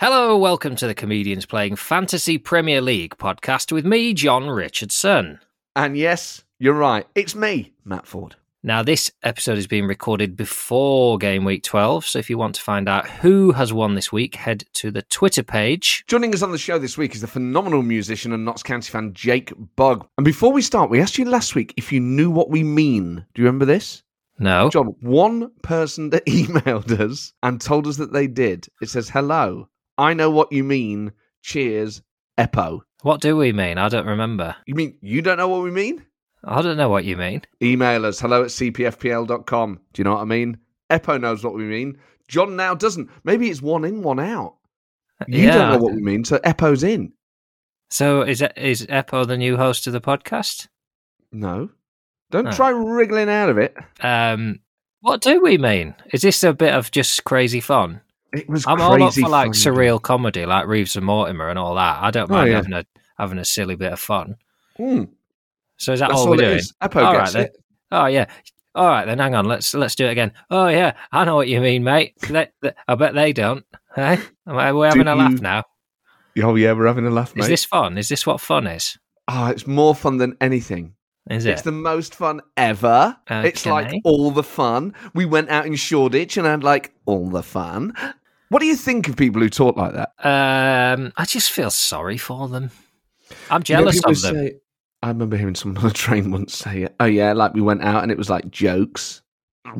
Hello, welcome to the Comedians Playing Fantasy Premier League podcast with me, John Richardson. And yes, you're right. It's me, Matt Ford. Now, this episode is being recorded before game week 12, so if you want to find out who has won this week, head to the Twitter page. Joining us on the show this week is the phenomenal musician and Notts County fan Jake Bugg. And before we start, we asked you last week if you knew what we mean. Do you remember this? No. John, one person that emailed us and told us that they did. It says, Hello, I know what you mean. Cheers, Eppo. What do we mean? I don't remember. You mean you don't know what we mean? I don't know what you mean. Email us hello at cpfpl.com. Do you know what I mean? Eppo knows what we mean. John now doesn't. Maybe it's one in, one out. You Yeah. don't know what we mean, so Eppo's in. So is is Eppo the new host of the podcast? No. Don't Oh. try wriggling out of it. Um, what do we mean? Is this a bit of just crazy fun? It was I'm all up for like fun. surreal comedy, like Reeves and Mortimer and all that. I don't Oh, mind yeah. having a having a silly bit of fun. Mm, So is that that's all all we're doing? Eppo All gets right, it. Oh yeah. All right then. Hang on. Let's let's do it again. Oh yeah. I know what you mean, mate. They, they- I bet they don't. Hey, we're having Do a laugh you- now. Oh, yeah, we're having a laugh, mate. Is this fun? Is this what fun is? Oh, it's more fun than anything. Is it? It's the most fun ever. It's like all the fun. We went out in Shoreditch and had like all the fun. What do you think of people who talk like that? Um, I just feel sorry for them. I'm You know, jealous of them. say- I remember hearing someone on the train once say, "Oh yeah, like we went out and it was like jokes."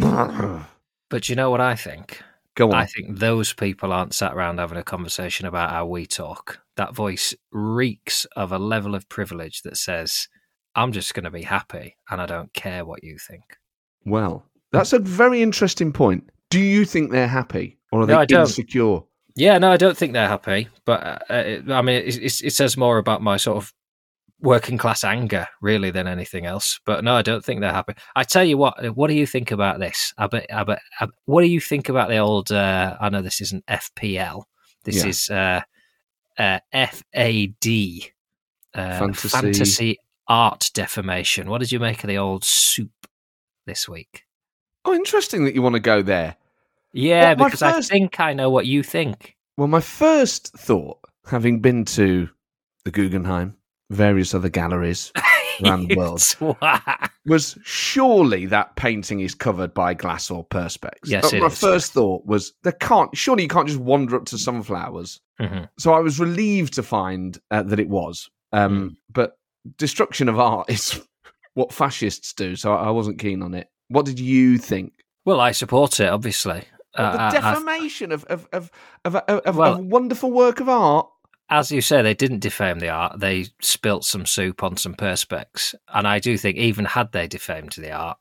But you know what I think? Go on. I think those people aren't sat around having a conversation about how we talk. That voice reeks of a level of privilege that says, I'm just going to be happy and I don't care what you think. Well, that's a very interesting point. Do you think they're happy or are No, they I don't. insecure? Yeah, no, I don't think they're happy. But uh, it, I mean, it, it, it says more about my sort of working class anger, really, than anything else. But no, I don't think they're happy. I tell you what, what do you think about this? I bet, I bet, I, what do you think about the old? Uh, I know this isn't FPL. This Yeah. is uh, uh, FAD, uh, Fantasy- fantasy art defamation. What did you make of the old soup this week? Oh, interesting that you want to go there. Yeah, Well, because I think I know what you think. Well, my first thought, having been to the Guggenheim, various other galleries around the world, Swat. was surely that painting is covered by glass or perspex. Yes, But my is. first thought was there can't surely you can't just wander up to sunflowers. Mhm. So I was relieved to find uh, that it was. Um, But destruction of art is what fascists do, so I wasn't keen on it. What did you think? Well, I support it, obviously. Uh, the I- I- defamation of of of of, of, of, Well- a wonderful work of art. as you say, they didn't defame the art. They spilt some soup on some perspex, and I do think even had they defamed the art,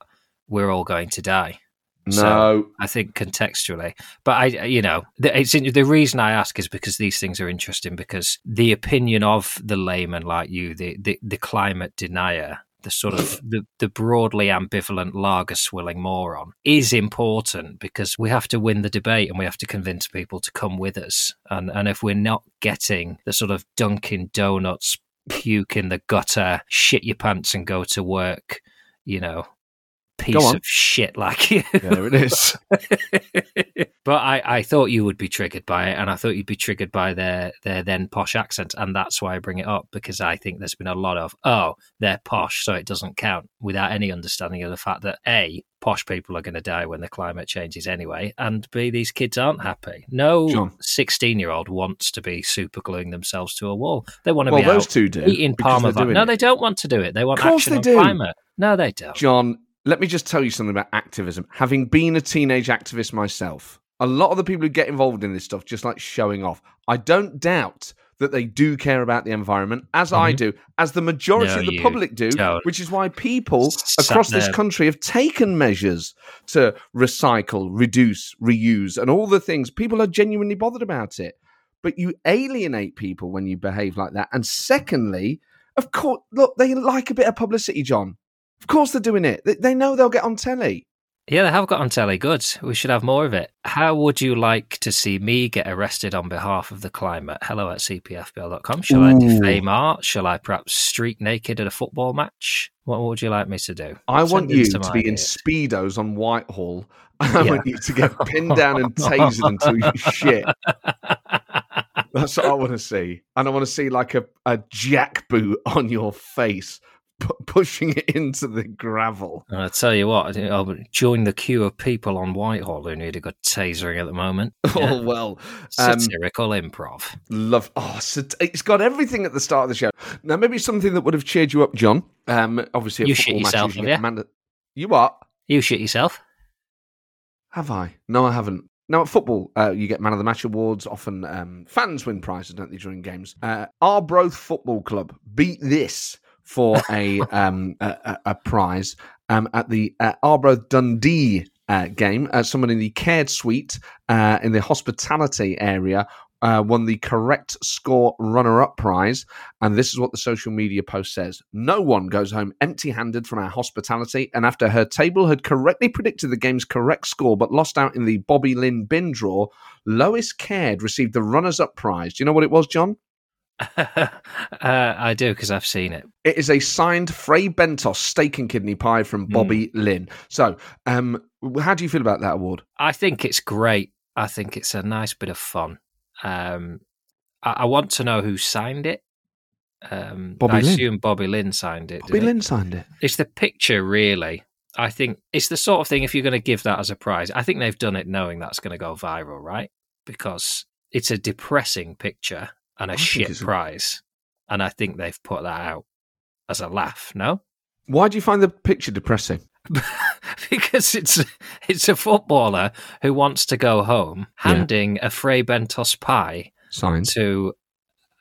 we're all going to die. No, So- I think contextually, but I, you know, the, it's the reason I ask is because these things are interesting. Because the opinion of the layman like you, the the, the climate denier, the sort of the, the broadly ambivalent lager swilling moron, is important because we have to win the debate and we have to convince people to come with us. And and if we're not getting the sort of Dunkin' Donuts, puke in the gutter, shit your pants and go to work, you know. Piece of shit like you. there it is. but I, I thought you would be triggered by it, and I thought you'd be triggered by their their then posh accent, and that's why I bring it up because I think there's been a lot of oh they're posh, so it doesn't count, without any understanding of the fact that a posh people are going to die when the climate changes anyway, and b these kids aren't happy. No sixteen year old wants to be super gluing themselves to a wall. They want to well, be those out two do. eating Parma. No, it. they don't want to do it. They want action they on do. climate. No, they don't. John, let me just tell you something about activism. Having been a teenage activist myself, a lot of the people who get involved in this stuff just like showing off. I don't doubt that they do care about the environment, as I Mhm. do, as the majority No, of the public do, don't. which is why people across this country have taken measures to recycle, reduce, reuse, and all the things. People are genuinely bothered about it. But you alienate people when you behave like that. And secondly, of course, look, they like a bit of publicity, John. Of course they're doing it. They, know they'll get on telly. Yeah, they have got on telly. Good. We should have more of it. How would you like to see me get arrested on behalf of the climate? Hello at cpfpl.com. Shall I Ooh. defame art? Shall I perhaps streak naked at a football match? What would you like me to do? I Send want you some to be in speedos on Whitehall. I Yeah. want you to get pinned down and tasered until you shit. That's what I want to see. And I want to see like a, a jackboot on your face, pu- pushing it into the gravel. And I tell you what, I'll join the queue of people on Whitehall who need a good tasering at the moment. Yeah. Oh, well. Um, Satirical improv. love. Oh, sat- it's got everything at the start of the show. Now, maybe something that would have cheered you up, John. Um, obviously, You shit yourself, matches, you have get you? manda- You what? You shit yourself. Have I? No, I haven't. Now at football, uh, you get man of the match awards. Often um, fans win prizes, don't they, during games? Uh, Arbroath Football Club beat this for a um, a, a- prize um, at the uh, Arbroath Dundee uh, game. Uh, someone in the cared suite uh, in the hospitality area uh, won the correct score runner up prize. And this is what the social media post says No one goes home empty handed from our hospitality. And after her table had correctly predicted the game's correct score but lost out in the Bobby Linn bin draw, Lois Caird received the runners up prize. Do you know what it was, John? uh, I do because I've seen it. It is a signed Fray Bentos steak and kidney pie from Bobby Linn. So, um, how do you feel about that award? I think it's great. I think it's a nice bit of fun. Um, I, I want to know who signed it. Um, Bobby I Linn. assume Bobby Linn signed it. Bobby? Linn signed it. It's the picture, really. I think it's the sort of thing. If you're going to give that as a prize, I think they've done it knowing that's going to go viral, right? Because it's a depressing picture and a I shit a- prize, and I think they've put that out as a laugh. No, Why do you find the picture depressing? because it's it's a footballer who wants to go home, Yeah. handing a Fray Bentos pie Signed. to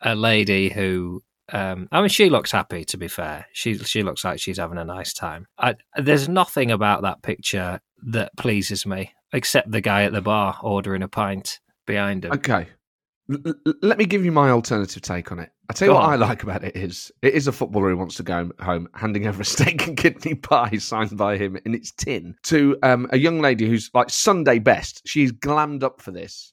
a lady who um, I mean she looks happy to be fair she she looks like she's having a nice time I, there's nothing about that picture that pleases me except the guy at the bar ordering a pint behind him Okay. Let me give you my alternative take on it. I tell you Go what on. I like about it is it is a footballer who wants to go home handing over a steak and kidney pie signed by him in its tin to um, a young lady who's like Sunday best. She's glammed up for this.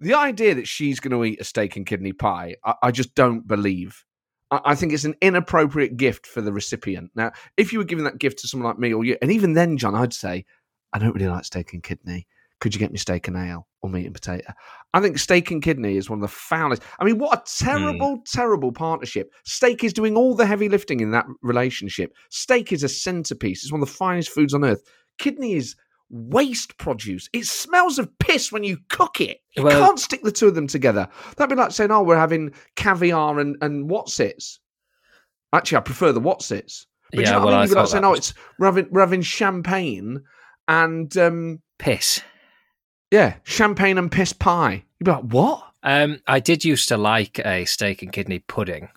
The idea that she's going to eat a steak and kidney pie, I, I just don't believe. I, I think it's an inappropriate gift for the recipient. Now, if you were giving that gift to someone like me or you, and even then, John, I'd say, I don't really like steak and kidney. Could you get me steak and ale or meat and potato? I think steak and kidney is one of the foulest. I mean, what a terrible, terrible partnership. Steak is doing all the heavy lifting in that relationship. Steak is a centerpiece. It's one of the finest foods on earth. Kidney is waste produce. It smells of piss when you cook it. You Well- can't stick the two of them together. That'd be like saying, "Oh, we're having caviar and and whatsits." Actually, I prefer the whatsits. But yeah you know what well I I mean? You'd be like saying, "Oh, it's we're having we're having champagne and um, piss yeah, champagne and piss pie." You'd be like, "What?" um, I did used to like a steak and kidney pudding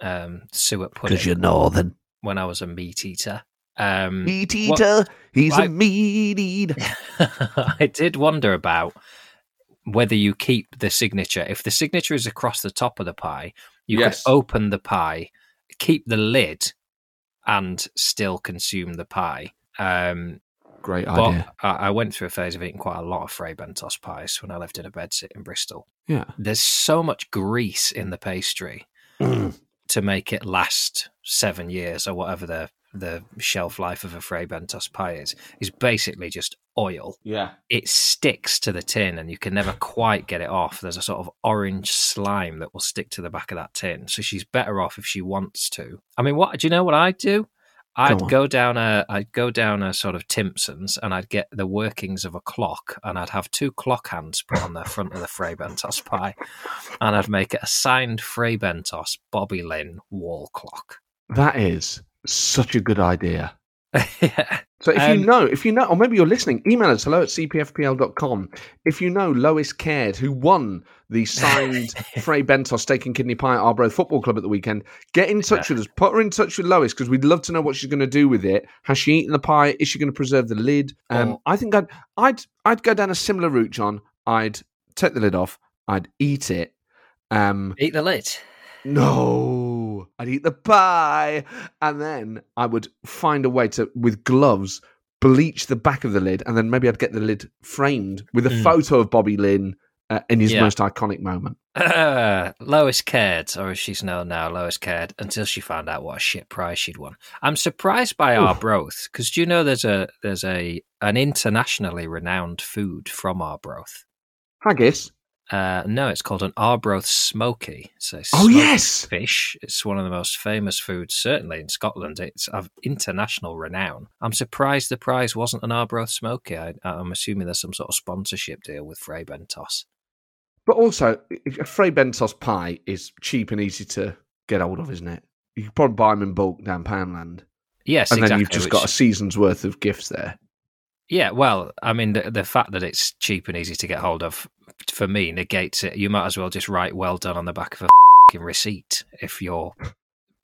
um, suet pudding Because you're northern when I was a meat eater um, meat what- eater. He's I- a meat eater. I did wonder about whether you keep the signature. If the signature is across the top of the pie, you Yes. could open the pie, keep the lid, and still consume the pie. Um, Great but idea. I, I went through a phase of eating quite a lot of Fray Bentos pies when I lived in a bedsit in Bristol. Yeah. There's so much grease in the pastry mm. to make it last seven years or whatever the the shelf life of a Fray Bentos pie is. Is basically just oil Yeah. it sticks to the tin and you can never quite get it off. There's a sort of orange slime that will stick to the back of that tin. So she's better off if she wants to. I mean, what do you know what I'd do? I'd on. go down a I'd go down a sort of Timpson's and I'd get the workings of a clock and I'd have two clock hands put on the front of the Fray Bentos pie and I'd make it a signed Fray Bentos Bobby Linn wall clock. That is such a good idea. Yeah. So if Um, you know, if you know, or maybe you're listening, email us hello at cpfpl.com. If you know Lois Caird, who won the signed Fray Bentos steak and kidney pie at Arbroath Football Club at the weekend, get in touch with us. Put her in touch with Lois because we'd love to know what she's going to do with it. Has she eaten the pie? Is she going to preserve the lid? Um, Or- I think I'd, I'd, I'd go down a similar route, John. I'd take the lid off. I'd eat it. Um, Eat the lid. no, I'd eat the pie, and then I would find a way to, with gloves, bleach the back of the lid, and then maybe I'd get the lid framed with a Mm. photo of Bobby Linn uh, in his Yeah. most iconic moment. Uh, Lois Caird, or as she's known now, Lois cared until she found out what a shit prize she'd won. I'm surprised by Oof. broth because do you know there's a there's a an internationally renowned food from Arbroath. Haggis. Uh, no, it's called an Arbroath Smoky. So Oh, yes! fish. It's one of the most famous foods, certainly in Scotland. It's of international renown. I'm surprised the prize wasn't an Arbroath Smoky. I, I'm assuming there's some sort of sponsorship deal with Fray Bentos. But also, a Fray Bentos pie is cheap and easy to get hold of, isn't it? You can probably buy them in bulk down Poundland. Yes, and exactly. then you've just which- got a season's worth of gifts there. Yeah, well, I mean, the, the fact that it's cheap and easy to get hold of, for me, negates it. You might as well just write "well done" on the back of a fing receipt if your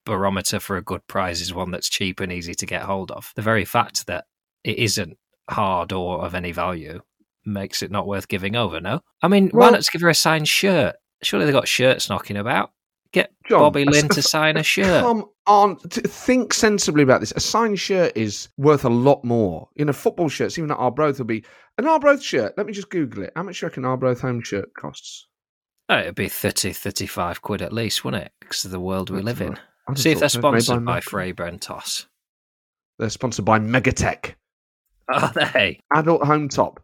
barometer for a good prize is one that's cheap and easy to get hold of. The very fact that it isn't hard or of any value makes it not worth giving over. No, I mean, why not give her a signed shirt? Surely they got shirts knocking about. Get John, Bobby a- Linn to sign a shirt. Come on, think sensibly about this. A signed shirt is worth a lot more. You know, football shirts, even at Arbroath, will be an Arbroath shirt. Let me just Google it. How much do you reckon Arbroath home shirt costs? Oh, it'd be 30, 35 quid at least, wouldn't it? Because of the world we That's live in. right. See if they're thought so. Made sponsored by Mac- Fray Bentos. They're sponsored by Megatech. Are they? Adult home top,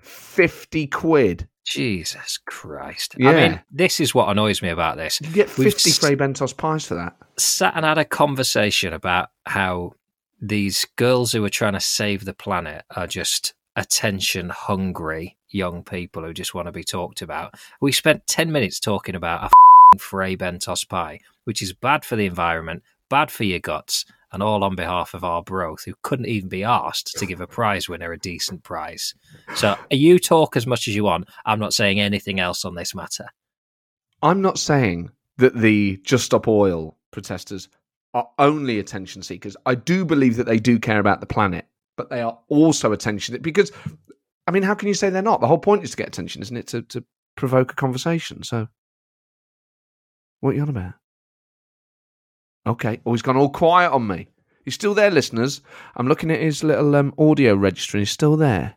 fifty quid. Jesus Christ. Yeah. I mean, this is what annoys me about this. You get We've fifty s- Fray Bentos pies for that. Sat and had a conversation about how these girls who are trying to save the planet are just attention hungry young people who just want to be talked about. We spent 10 minutes talking about a Fray Bentos pie, which is bad for the environment, bad for your guts, and all on behalf of Arbroath, who couldn't even be asked to give a prize winner a decent prize. So you talk as much as you want. I'm not saying anything else on this matter. I'm not saying that the Just Stop Oil protesters are only attention seekers. I do believe that they do care about the planet, but they are also attention because, I mean, how can you say they're not? The whole point is to get attention, isn't it? To to provoke a conversation. So, what are you on about? Okay, oh, he's gone all quiet on me. He's still there, listeners. I'm looking at his little um, audio register, and he's still there.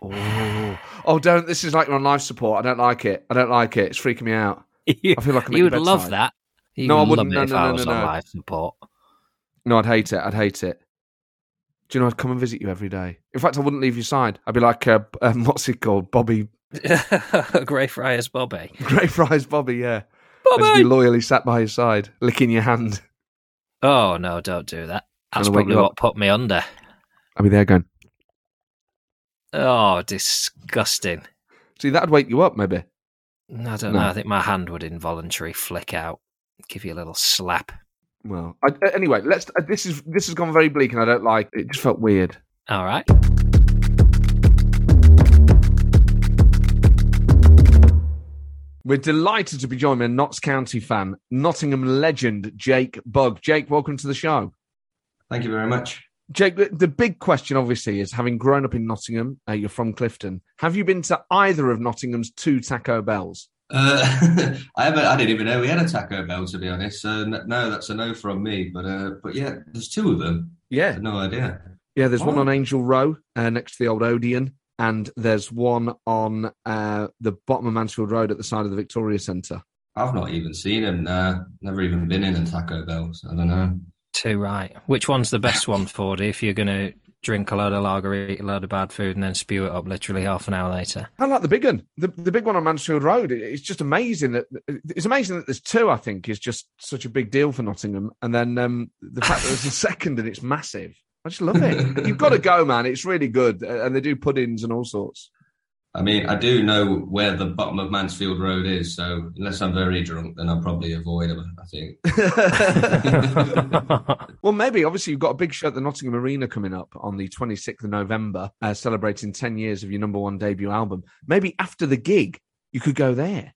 Oh, oh, don't! This is like you're on life support. I don't like it. I don't like it. It's freaking me out. I feel like I'm you would love bedside. that. You No, I would wouldn't. love No, no, I no, no, no. live support. No, I'd hate it. I'd hate it. Do you know I'd come and visit you every day? In fact, I wouldn't leave your side. I'd be like, uh, um, what's he called? Bobby Greyfriars Bobby. Greyfriars Bobby, yeah. I'd just be loyally sat by your side, licking your hand. Oh, no, don't do that. That's probably what put me under. I'd be there going, Oh, disgusting. see, that'd wake you up, maybe. I don't No. know. I think my hand would involuntarily flick out, give you a little slap. Well, I, anyway, let's. Uh, this is this has gone very bleak, and I don't like. It just felt weird. All right. We're delighted to be joined by a Notts County fan, Nottingham legend Jake Bugg. Jake, welcome to the show. Thank you very much. Jake, the, the big question obviously is having grown up in Nottingham, uh, you're from Clifton. Have you been to either of Nottingham's two Taco Bells? Uh, I haven't. I didn't even know we had a Taco Bell, to be honest. So no, that's a no from me. But uh, but yeah, there's two of them. Yeah. no idea. Yeah, there's one Oh. on Angel Row uh, next to the old Odeon, and there's one on uh, the bottom of Mansfield Road at the side of the Victoria Centre. I've not even seen them. Uh, never even been in a Taco Bell. So I don't know. Two right. Which one's the best one for you if you're going to drink a load of lager, eat a load of bad food, and then spew it up literally half an hour later? I like the big one, the, the big one on Mansfield Road. It's just amazing that it's amazing that there's two. I think is just such a big deal for Nottingham, and then um, the fact that there's a second and it's massive. I just love it. You've got to go, man. It's really good, and they do puddings and all sorts. I mean, I do know where the bottom of Mansfield Road is. So unless I'm very drunk, then I'll probably avoid them. I think. well, maybe. Obviously, you've got a big show at the Nottingham Arena coming up on the 26th of November, uh, celebrating 10 years of your number one debut album. Maybe after the gig, you could go there.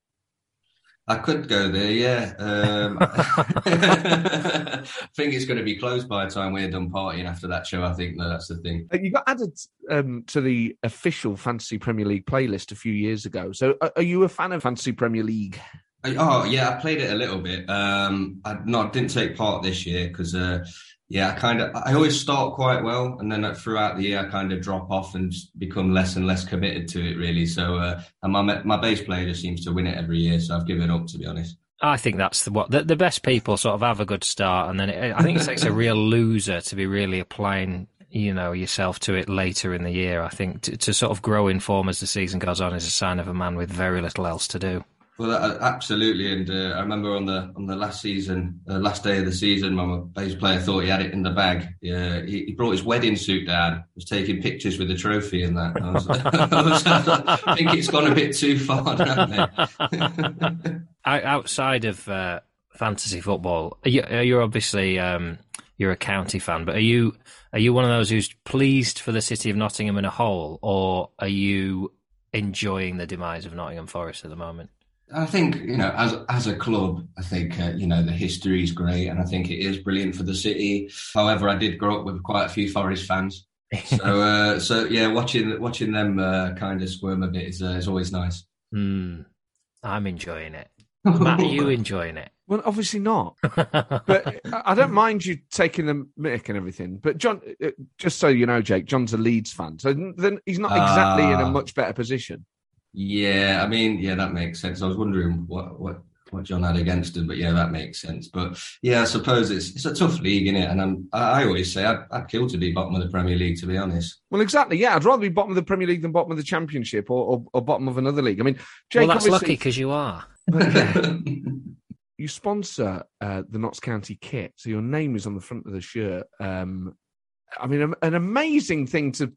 I could go there, yeah. Um, I think it's going to be closed by the time we're done partying after that show. I think no, that's the thing. Uh, You got added um, to the official Fantasy Premier League playlist a few years ago. So, are you a fan of Fantasy Premier League? Oh yeah, I played it a little bit. Um, I no, I didn't take part this year because uh, yeah, I kind of I always start quite well, and then throughout the year I kind of drop off and become less and less committed to it really. So uh, and my my bass player just seems to win it every year, so I've given up to be honest. I think that's the what the, the best people sort of have a good start, and then it, I think it takes a real loser to be really applying you know yourself to it later in the year. I think to, to sort of grow in form as the season goes on is a sign of a man with very little else to do. Well, uh, absolutely, and uh, I remember on the on the last season, uh, last day of the season, my bass player thought he had it in the bag. Yeah, he, he, brought his wedding suit down, was taking pictures with the trophy and that. I, was, I, think it's gone a bit too far. Outside of uh, fantasy football, you, you're obviously um, you're a county fan, but are you are you one of those who's pleased for the city of Nottingham in a whole, or are you enjoying the demise of Nottingham Forest at the moment? I think you know, as as a club, I think uh, you know the history is great, and I think it is brilliant for the city. However, I did grow up with quite a few Forest fans, so uh, so yeah, watching watching them uh, kind of squirm a bit is uh, is always nice. Mm, I'm enjoying it. Matt, are you enjoying it? Well, obviously not. but I don't mind you taking the mic and everything. But John, uh, just so you know, Jake, John's a Leeds fan, so then he's not exactly in a ah. much better position. Yeah, I mean, yeah, that makes sense. I was wondering what what what John had against him, but yeah, that makes sense. But yeah, I suppose it's it's a tough league, isn't it? And I'm, I always say I'd, I'd kill to be bottom of the Premier League, to be honest. Well, exactly. Yeah, I'd rather be bottom of the Premier League than bottom of the Championship or, or, or bottom of another league. I mean, Jake, well, that's lucky because you are. you sponsor uh, the Notts County kit, so your name is on the front of the shirt. Um, I mean, an amazing thing to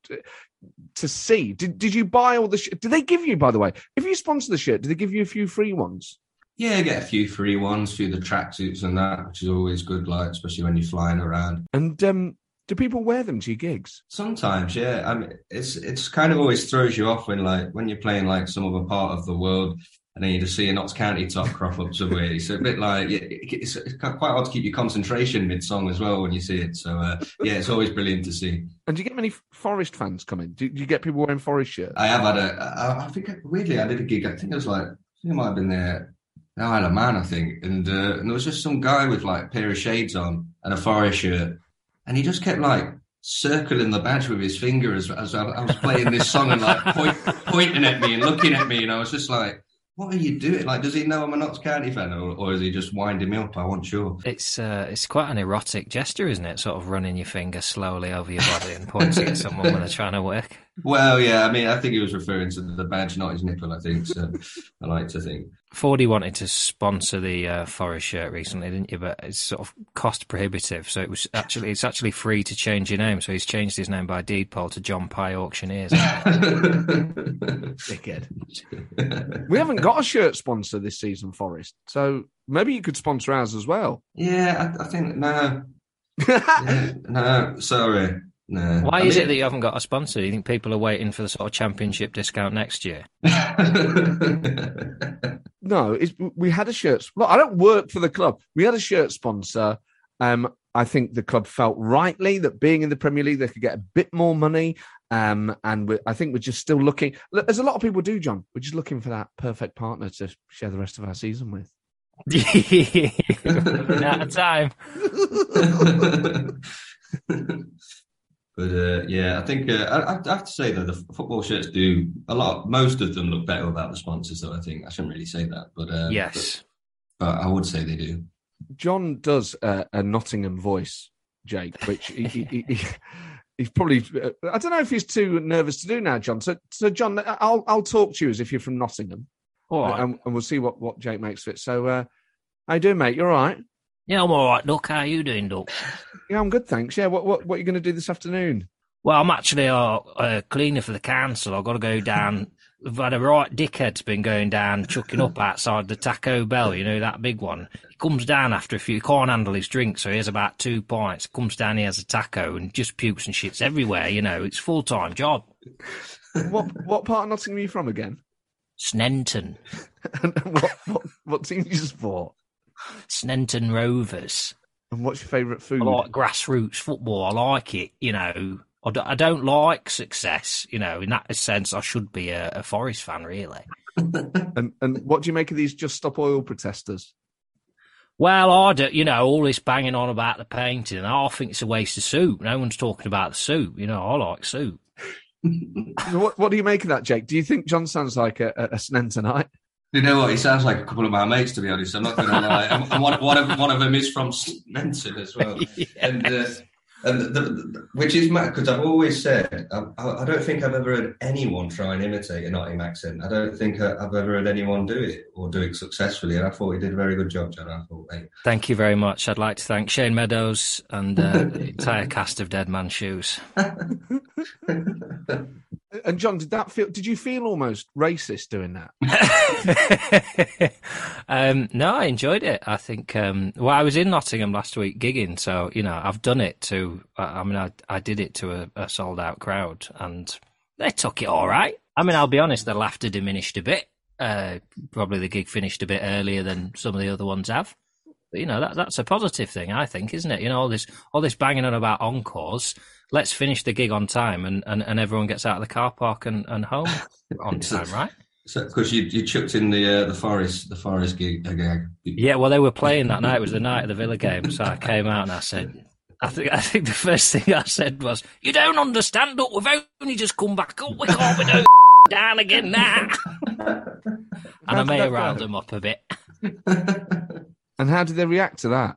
to see. Did did you buy all the? Sh- did they give you, by the way, if you sponsor the shirt, do they give you a few free ones? Yeah, get a few free ones, through the tracksuits and that, which is always good, like especially when you're flying around. And um, do people wear them to your gigs? Sometimes, yeah. I mean, it's it's kind of always throws you off when like when you're playing like some other part of the world and then you just see a Notts County top crop up somewhere. It's a bit like it's, quite hard to keep your concentration mid song as well when you see it. So uh, yeah, it's always brilliant to see. And do you get many Forest fans coming? Do, you get people wearing Forest shirts? I have had a. I think weirdly I did a gig. I think it was like I think it might have been there. I had a man, I think, and uh, and there was just some guy with like a pair of shades on and a Forest shirt, and he just kept like circling the badge with his finger as, as I, I was playing this song and like point, pointing at me and looking at me, and I was just like what are you doing? Like, does he know I'm a Notts County fan, or, or is he just winding me up? I wasn't sure. It's uh, it's quite an erotic gesture, isn't it? Sort of running your finger slowly over your body and pointing at someone when they're trying to work. Well, yeah, I mean, I think he was referring to the badge, not his nipple. I think so. I like to think. Fordy wanted to sponsor the uh, Forest shirt recently, didn't you? But it's sort of cost prohibitive, so it was actually it's actually free to change your name. So he's changed his name by deed poll to John Pye Auctioneers. Dickhead. we haven't got a shirt sponsor this season, Forest. So maybe you could sponsor ours as well. Yeah, I, I think no. yeah, no, sorry. No. Why I is mean, it that you haven't got a sponsor? You think people are waiting for the sort of championship discount next year? no, we had a shirt. Look, I don't work for the club. We had a shirt sponsor. Um, I think the club felt rightly that being in the Premier League, they could get a bit more money. Um, and I think we're just still looking, as a lot of people do, John, we're just looking for that perfect partner to share the rest of our season with. Out of time. But uh, yeah, I think uh, I, I, have to say that the football shirts do a lot. Most of them look better without the sponsors, though. I think I shouldn't really say that, but uh, yes, but, but, I would say they do. John does a Nottingham voice, Jake, which he, he, he, he's probably. Uh, I don't know if he's too nervous to do now, John. So, so John, I'll I'll talk to you as if you're from Nottingham, all right, and, and we'll see what what Jake makes of it. So, uh, how you doing, mate? You're all right? Yeah, I'm all right, Duck. How are you doing, Duck? Yeah, I'm good, thanks. Yeah, what what what are you going to do this afternoon? Well, I'm actually a, a cleaner for the council. I've got to go down. We've had a right dickhead's been going down, chucking up outside the Taco Bell, you know, that big one. He comes down after a few, he can't handle his drink, so he has about two pints. Comes down, he has a taco and just pukes and shits everywhere, you know. It's full time job. what what part of Nottingham are you from again? Sneinton. what, what, what team do you support? Sneinton Rovers. And what's your favourite food? I like grassroots football. I like it. You know, I don't, I don't like success. You know, in that sense, I should be a, a Forest fan, really. and and what do you make of these Just Stop Oil protesters? Well, I do, you know, all this banging on about the painting, I think it's a waste of soup. No one's talking about the soup. You know, I like soup. what, what do you make of that, Jake? Do you think John sounds like a, a, a Sneintonite? You know what? He sounds like a couple of my mates, to be honest. I'm not going to lie. And one, one, of one of them is from Menton as well. yeah. And uh, And the, the, which is mad because I've always said I, I, don't think I've ever heard anyone try and imitate a Nottingham accent. I don't think I've ever heard anyone do it or do it successfully. And I thought he did a very good job, John. I thought. Thank you very much. I'd like to thank Shane Meadows and uh, the entire cast of Dead Man Shoes. And John, did that feel? Did you feel almost racist doing that? um, no, I enjoyed it. I think. Um, well, I was in Nottingham last week gigging, so you know I've done it to. I mean, I I did it to a, a sold out crowd, and they took it all right. I mean, I'll be honest, the laughter diminished a bit. Uh, probably the gig finished a bit earlier than some of the other ones have. But, you know that that's a positive thing, I think, isn't it? You know all this all this banging on about encores let's finish the gig on time and, and, and everyone gets out of the car park and, and home on time, right? Because you you chucked in the uh, the forest the forest gig again. Yeah, well, they were playing that night. It was the night of the Villa game, so I came out and I said, I think I think the first thing I said was, "You don't understand. Look, we've only just come back up. We can't be doing down again now." and I may have riled them up a bit. and how did they react to that?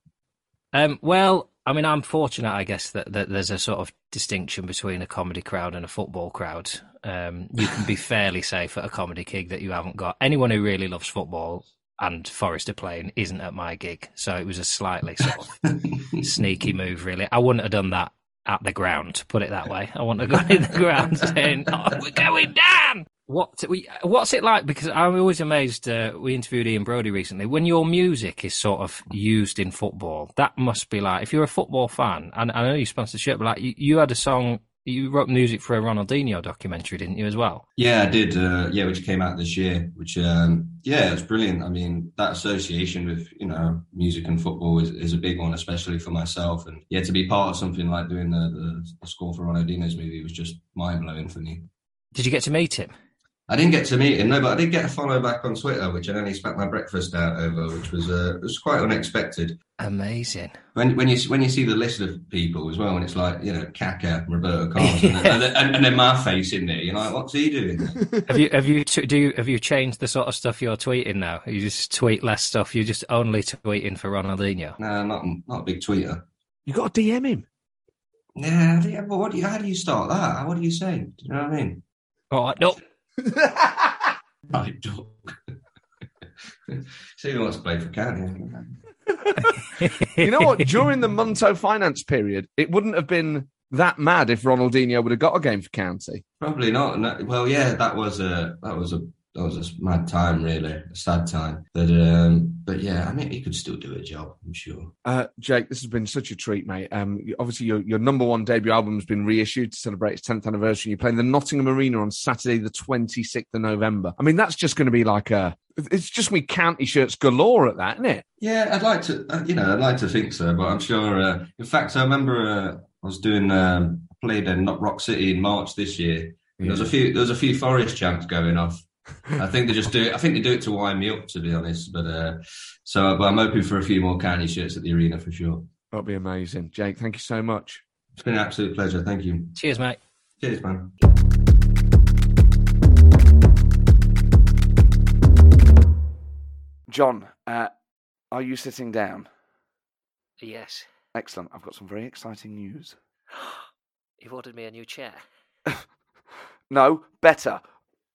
Um, well, I mean, I'm fortunate, I guess, that, that there's a sort of distinction between a comedy crowd and a football crowd. Um, you can be fairly safe at a comedy gig that you haven't got anyone who really loves football and Forest are playing isn't at my gig. So it was a slightly sort of sneaky move, really. I wouldn't have done that at the ground, put it that way. I wouldn't have gone in the ground saying, oh, we're going down. What we, what's it like? Because I'm always amazed. Uh, we interviewed Ian Broudie recently. When your music is sort of used in football, that must be like if you're a football fan. And I know you sponsored the shirt, but like you, you had a song you wrote music for a Ronaldinho documentary, didn't you, as well? Yeah, I did. Uh, yeah, which came out this year. Which, um, yeah, it's brilliant. I mean, that association with you know music and football is, is a big one, especially for myself. And yeah, to be part of something like doing the, the, the score for Ronaldinho's movie was just mind blowing for me. Did you get to meet him? I didn't get to meet him, no, but I did get a follow back on Twitter, which I only spent my breakfast out over, which was uh, was quite unexpected. Amazing. When when you when you see the list of people as well, and it's like you know Kaka, Roberto Carlos, and, then, and, and, then my face in there, you're like, what's he doing? have you have you do you, have you changed the sort of stuff you're tweeting now? You just tweet less stuff. You're just only tweeting for Ronaldinho. No, not not a big tweeter. You got to DM him. Yeah, but what do you, how do you start that? What do you say? Do you know what I mean? Oh no. Right dog. See who wants to play for County. you know what? During the Munto finance period, it wouldn't have been that mad if Ronaldinho would have got a game for County. Probably not. No, well, yeah, that was a that was a that was a mad time, really, a sad time. But um, but yeah, I mean, he could still do a job, I'm sure. Uh, Jake, this has been such a treat, mate. Um, obviously, your your number one debut album has been reissued to celebrate its 10th anniversary. You're playing the Nottingham Arena on Saturday, the 26th of November. I mean, that's just going to be like a. It's just me county shirts galore at that, isn't it? Yeah, I'd like to. Uh, you know, I'd like to think so, but I'm sure. Uh, in fact, I remember uh, I was doing. Um, I played in Rock City in March this year. Yeah. There was a few. There was a few Forest chants going off. I think they just do it. I think they do it to wind me up, to be honest. But uh, so, but I'm hoping for a few more county shirts at the arena for sure. That'd be amazing, Jake. Thank you so much. It's been an absolute pleasure. Thank you. Cheers, mate. Cheers, man. John, uh, are you sitting down? Yes. Excellent. I've got some very exciting news. You've ordered me a new chair. no, better.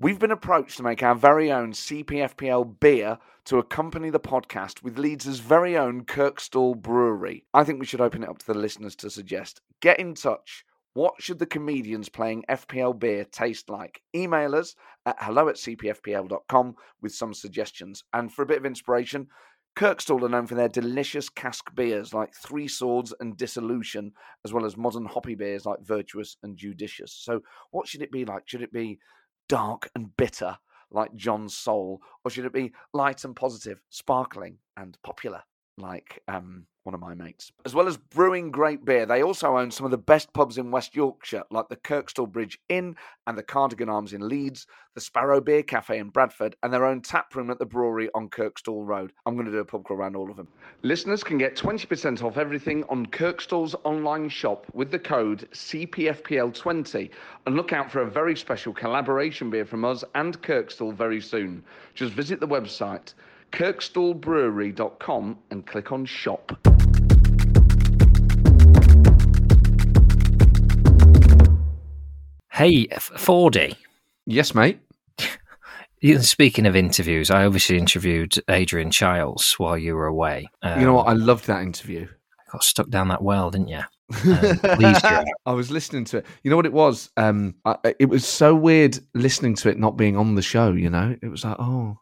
We've been approached to make our very own CPFPL beer to accompany the podcast with Leeds' very own Kirkstall Brewery. I think we should open it up to the listeners to suggest. Get in touch. What should the comedians playing FPL beer taste like? Email us at hello at cpfpl.com with some suggestions. And for a bit of inspiration, Kirkstall are known for their delicious cask beers like Three Swords and Dissolution, as well as modern hoppy beers like Virtuous and Judicious. So, what should it be like? Should it be dark and bitter like John's soul, or should it be light and positive, sparkling and popular like um, one of my mates. As well as brewing great beer, they also own some of the best pubs in West Yorkshire, like the Kirkstall Bridge Inn and the Cardigan Arms in Leeds, the Sparrow Beer Cafe in Bradford, and their own tap room at the brewery on Kirkstall Road. I'm going to do a pub crawl around all of them. Listeners can get 20% off everything on Kirkstall's online shop with the code CPFPL20 and look out for a very special collaboration beer from us and Kirkstall very soon. Just visit the website kirkstallbrewery.com and click on shop. Hey, F- Fordy. Yes, mate. Speaking of interviews, I obviously interviewed Adrian Chiles while you were away. you know Um, what? I loved that interview. Got stuck down that well, didn't you? Um, please, Joe. I was listening to it. You know what it was? Um, I, it was so weird listening to it not being on the show. You know, it was like, oh,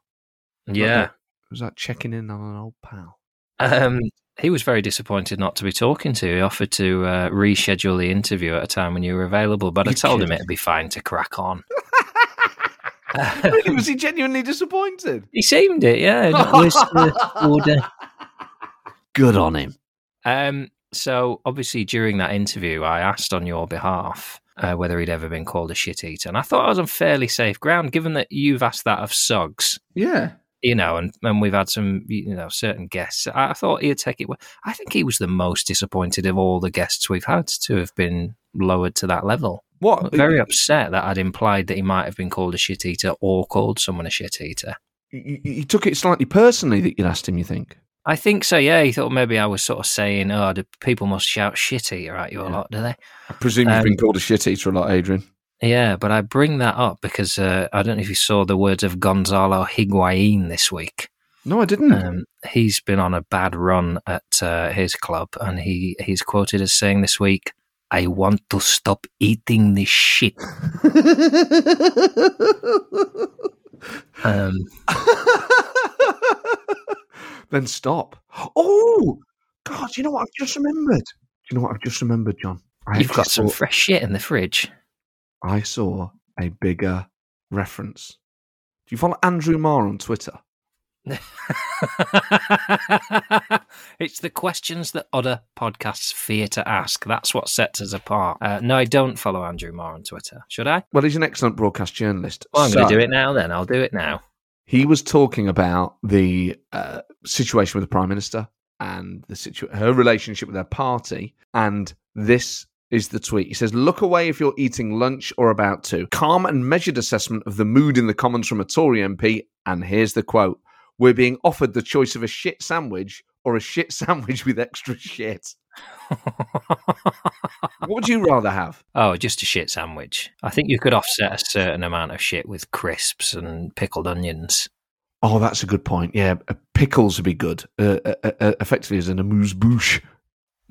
Yeah. It was like checking in on an old pal. Um, he was very disappointed not to be talking to you. He offered to uh, reschedule the interview at a time when you were available, but I You told him it'd be fine to crack on. really, was he genuinely disappointed? he seemed it, yeah. Where's the order? Good on him. Um, so obviously during that interview, I asked on your behalf uh, whether he'd ever been called a shit eater, and I thought I was on fairly safe ground, given that you've asked that of Suggs, Yeah. You know, and, and we've had some, you know, certain guests. I, thought he'd take it. I think he was the most disappointed of all the guests we've had to have been lowered to that level. What? Very upset that I'd implied that he might have been called a shit eater or called someone a shit eater. He, took it slightly personally that you'd asked him. You think? I think so, yeah. He thought maybe I was sort of saying, oh, people must shout shit eater at you a lot, do they? I presume you've Um, been called a shit eater a lot, Adrian. Yeah, but I bring that up because uh, I don't know if you saw the words of Gonzalo Higuain this week. No, I didn't. Um, he's been on a bad run at uh, his club, and he, he's quoted as saying this week, I want to stop eating this shit. Um, then stop. Oh God! You know what I've just remembered? Do you know what I've just remembered, John? I you've got some fresh shit in the fridge. I saw a bigger reference. Do you follow Andrew Marr on Twitter? it's the questions that other podcasts fear to ask. That's what sets us apart. Uh, no, I don't follow Andrew Marr on Twitter. Should I? Well, he's an excellent broadcast journalist. Well, I'm going to do it now then. I'll do it now. He was talking about the uh, situation with the prime minister and the situ- her relationship with her party, and this is the tweet. He says, "Look away if you're eating lunch or about to." Calm and measured assessment of the mood in the Commons from a Tory MP, and here's the quote: "We're being offered the choice of a shit sandwich or a shit sandwich with extra shit. What would you rather have?" oh, just a shit sandwich. I think you could offset a certain amount of shit with crisps and pickled onions. Oh, that's a good point. Yeah, uh, pickles would be good. Uh, uh, uh, effectively, as an amuse bouche.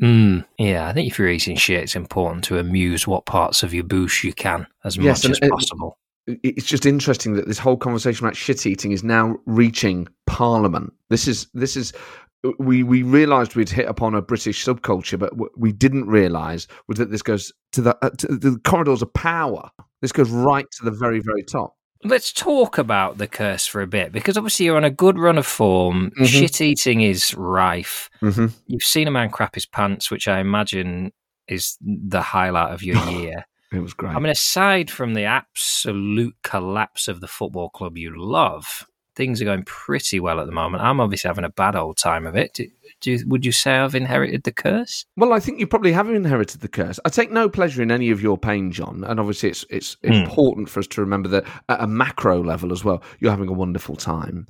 Mm, yeah, I think if you're eating shit, it's important to amuse what parts of your bouche you can as Yes, much as it- possible. it's just interesting that this whole conversation about shit eating is now reaching Parliament. This is this is we we realised we'd hit upon a British subculture, but what we didn't realise was that this goes to the uh, to the corridors of power. This goes right to the very very top. Let's talk about the curse for a bit because obviously you're on a good run of form. Mhm. Shit eating is rife. Mm-hmm. You've seen a man crap his pants, which I imagine is the highlight of your year. It was great. I mean, aside from the absolute collapse of the football club you love, things are going pretty well at the moment. I'm obviously having a bad old time of it. Do, do you, would you say I've inherited the curse? Well, I think you probably have inherited the curse. I take no pleasure in any of your pain, John, and obviously it's it's Hmm. important for us to remember that at a macro level as well, you're having a wonderful time.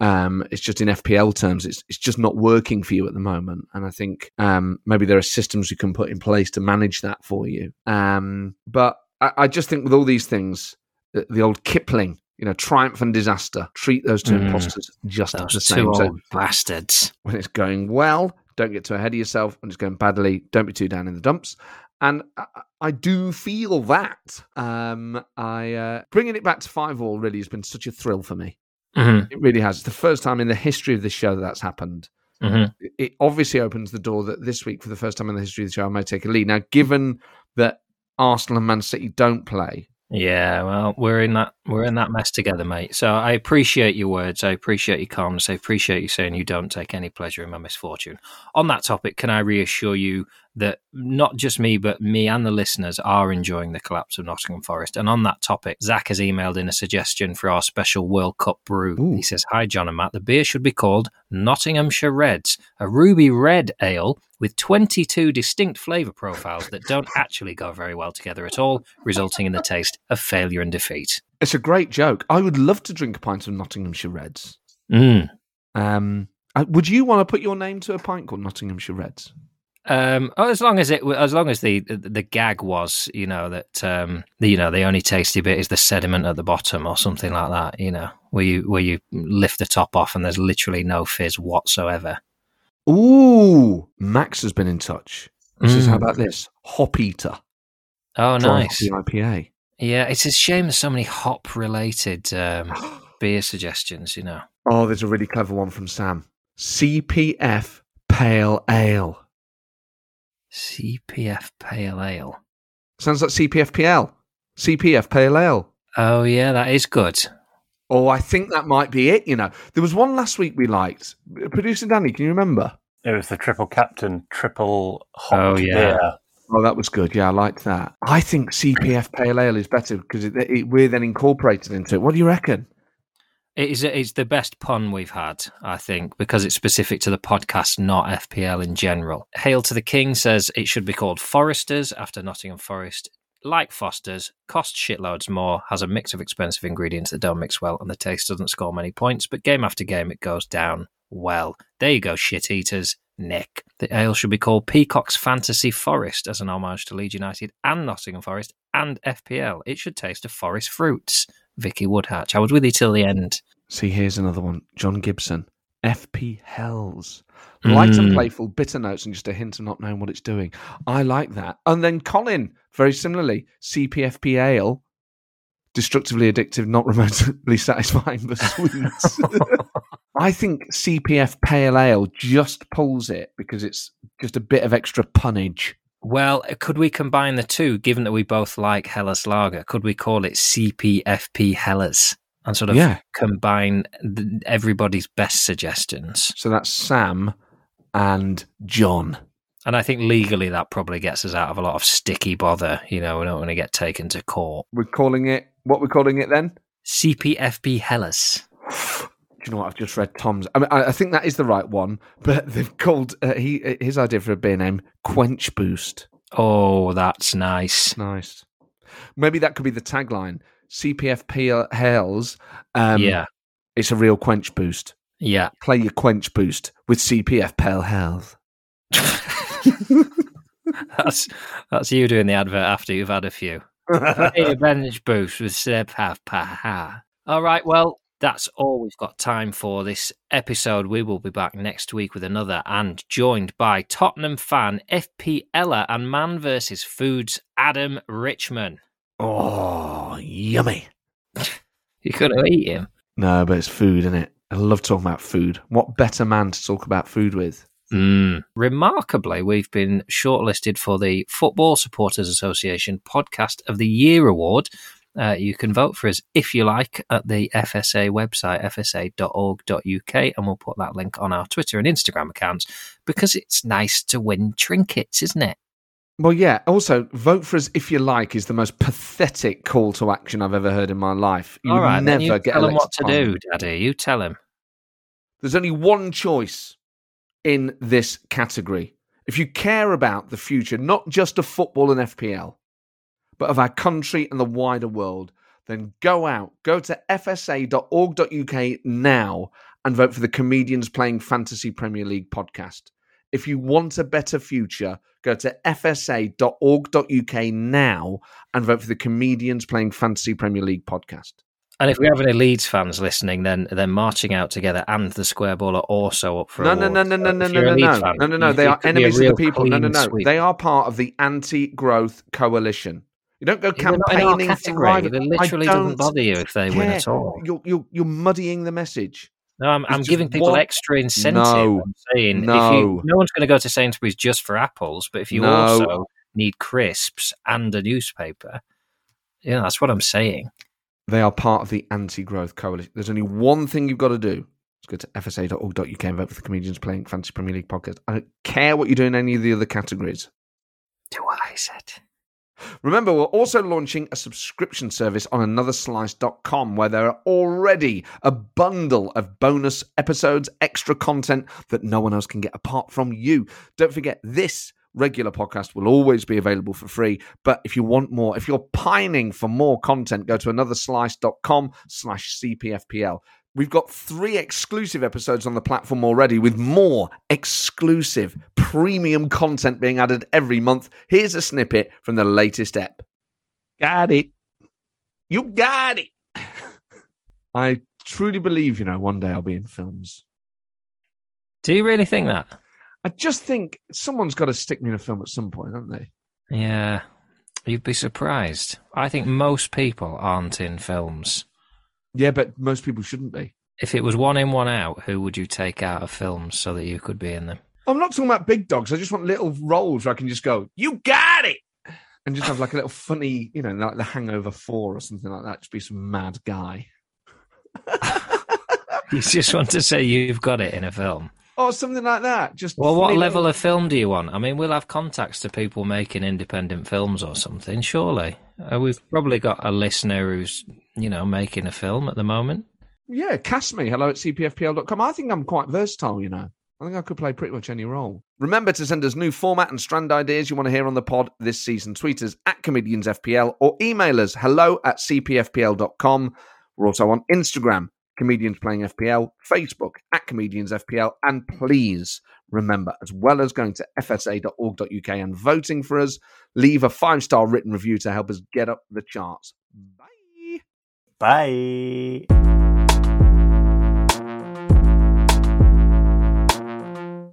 Um, it's just in FPL terms, it's it's just not working for you at the moment, and I think um, maybe there are systems you can put in place to manage that for you. Um, but I, I just think with all these things, the, the old Kipling. You know, triumph and disaster. Treat those two Hmm. imposters just the Those two same. old So bastards. when it's going well, don't get too ahead of yourself. When it's going badly, don't be too down in the dumps. And I, I do feel that. Um, I uh, bringing it back to five all really has been such a thrill for me. hmm It really has. It's the first time in the history of this show that that's happened. hmm It- It obviously opens the door that this week, for the first time in the history of the show, I may take a lead. Now, given that Arsenal and Man City don't play, Yeah, well, we're in that we're in that mess together, mate. So I appreciate your words. I appreciate your calmness. I appreciate you saying you don't take any pleasure in my misfortune. On that topic, can I reassure you that not just me, but me and the listeners are enjoying the collapse of Nottingham Forest? And on that topic, Zach has emailed in a suggestion for our special World Cup brew. Ooh. He says, "Hi, John and Matt. The beer should be called Nottinghamshire Reds, a ruby red ale." With 22 distinct flavour profiles that don't actually go very well together at all, resulting in the taste of failure and defeat. it's a great joke. I would love to drink a pint of Nottinghamshire Reds. Mm. Um, uh, would you want to put your name to a pint called Nottinghamshire Reds? Um, oh, as long as it, as long as the the gag was, you know, that um, the, you know, the only tasty bit is the sediment at the bottom or something like that. You know, where you where you lift the top off and there's literally no fizz whatsoever. Ooh, Max has been in touch. He says, Mm. "How about this hop eater? Oh, nice. IPA." Yeah, it's a shame there's so many hop related um, beer suggestions. You know. Oh, there's a really clever one from Sam. CPF Pale Ale. CPF Pale Ale. Sounds like CPFPL. CPF Pale Ale. Oh yeah, that is good. Oh, I think that might be it. You know, there was one last week we liked. Producer Danny, can you remember? It was the triple captain, triple hot Oh, yeah. beer. Oh, that was good. Yeah, I liked that. I think CPF Pale Ale is better because it, it, we're then incorporated into it. What do you reckon? It is it's the best pun we've had, I think, because it's specific to the podcast, not FPL in general. Hail to the King says it should be called Foresters after Nottingham Forest. Like Foster's, costs shitloads more, has a mix of expensive ingredients that don't mix well, and the taste doesn't score many points, but game after game it goes down well. There you go, shit eaters. Nick. The ale should be called Peacock's Fantasy Forest as an homage to Leeds United and Nottingham Forest and FPL. It should taste of forest fruits. Vicky Woodhatch. I was with you till the end. See, here's another one. John Gibson. FP Hells. Light and Mm. playful, bitter notes, and just a hint of not knowing what it's doing. I like that. And then Colin, very similarly, CPFP Ale. Destructively addictive, not remotely satisfying, but sweet. I think CPF Pale Ale just pulls it because it's just a bit of extra punnage. Well, could we combine the two, given that we both like Helles Lager? Could we call it CPFP Helles and sort of Yeah. combine th- everybody's best suggestions? So that's Sam and John. And I think legally that probably gets us out of a lot of sticky bother. You know, we don't want to get taken to court. We're calling it what we're calling it then? CPFP Helles. Do you know what? I've just read Tom's. I mean, I, I think that is the right one, but they've called uh, he his idea for a beer name Quench Boost. Oh, that's nice. Nice. Maybe that could be the tagline. CPFP Hales. Um, yeah, it's a real quench boost. yeah. Play your quench boost with CPF Pale Health. that's that's you doing the advert after you've had a few. Hey, a boost with Seb Half Ha. All right, well, that's all we've got time for this episode. We will be back next week with another and joined by Tottenham fan FP Ella and Man versus Foods Adam Richman. Oh, yummy. You couldn't eat him. No, but it's food, isn't it? I love talking about food. What better man to talk about food with? Mm. Remarkably, we've been shortlisted for the Football Supporters Association Podcast of the Year award. Uh, you can vote for us if you like at the FSA website, fsa.org.uk, and we'll put that link on our Twitter and Instagram accounts because it's nice to win trinkets, isn't it? Well, yeah. Also, vote for us if you like is the most pathetic call to action I've ever heard in my life. You All would then never you get tell him what to elected do. Daddy. You tell him. There's only one choice in this category. If you care about the future, not just of football and FPL, but of our country and the wider world, then go out, go to fsa.org.uk now and vote for the Comedians Playing Fantasy Premier League podcast. If you want a better future, go to fsa.org.uk now and vote for the Comedians Playing Fantasy Premier League podcast. And if we have any Leeds fans listening, then then marching out together and the square ball are also up for No, no, no, no, no, uh, no, no, no, no, fan, no, no, no. They are could be a enemies of the people. No, no, no. sweep. They are part of the anti-growth coalition. You don't go They're not in our campaigning for rival- It literally doesn't don't bother you if they win at all. You're, you're, you're muddying the message. No, I'm, I'm giving people extra incentive. No. I'm saying if No. you, no one's going to go to Sainsbury's just for apples, but if you No. also need crisps and a newspaper, yeah, that's what I'm saying. They are part of the anti-growth coalition. There's only one thing you've got to do. Just go to fsa.org.uk and vote for the Comedians Playing Fantasy Premier League podcast. I don't care what you do in any of the other categories. Do what I said. Remember, we're also launching a subscription service on anotherslice.com where there are already a bundle of bonus episodes, extra content that no one else can get apart from you. Don't forget, this regular podcast will always be available for free. But if you want more, if you're pining for more content, go to anotherslice.com slash CPFPL. We've got three exclusive episodes on the platform already, with more exclusive premium content being added every month. Here's a snippet from the latest ep. Got it. You got it. I truly believe, you know, one day I'll be in films. Do you really think that? I just think someone's got to stick me in a film at some point, haven't they? Yeah. You'd be surprised. I think most people aren't in films. Yeah, but most people shouldn't be. If it was one in, one out, who would you take out of films so that you could be in them? I'm not talking about big dogs. I just want little roles where I can just go, you got it! And just have like a little funny, you know, like The Hangover 4 or something like that. Just be some mad guy. You just want to say you've got it in a film. Or something like that. Just Well, what level little- of film do you want? I mean, we'll have contacts to people making independent films or something, surely. Uh, we've probably got a listener who's, you know, making a film at the moment. Yeah, cast me. Hello at cpfpl.com. I think I'm quite versatile, you know. I think I could play pretty much any role. Remember to send us new format and strand ideas you want to hear on the pod this season. Tweet us at comediansfpl or email us hello at cpfpl.com. We're also on Instagram, Comedians Playing FPL, Facebook at Comedians FPL, and please remember, as well as going to fsa.org.uk and voting for us, leave a five star written review to help us get up the charts. Bye. Bye.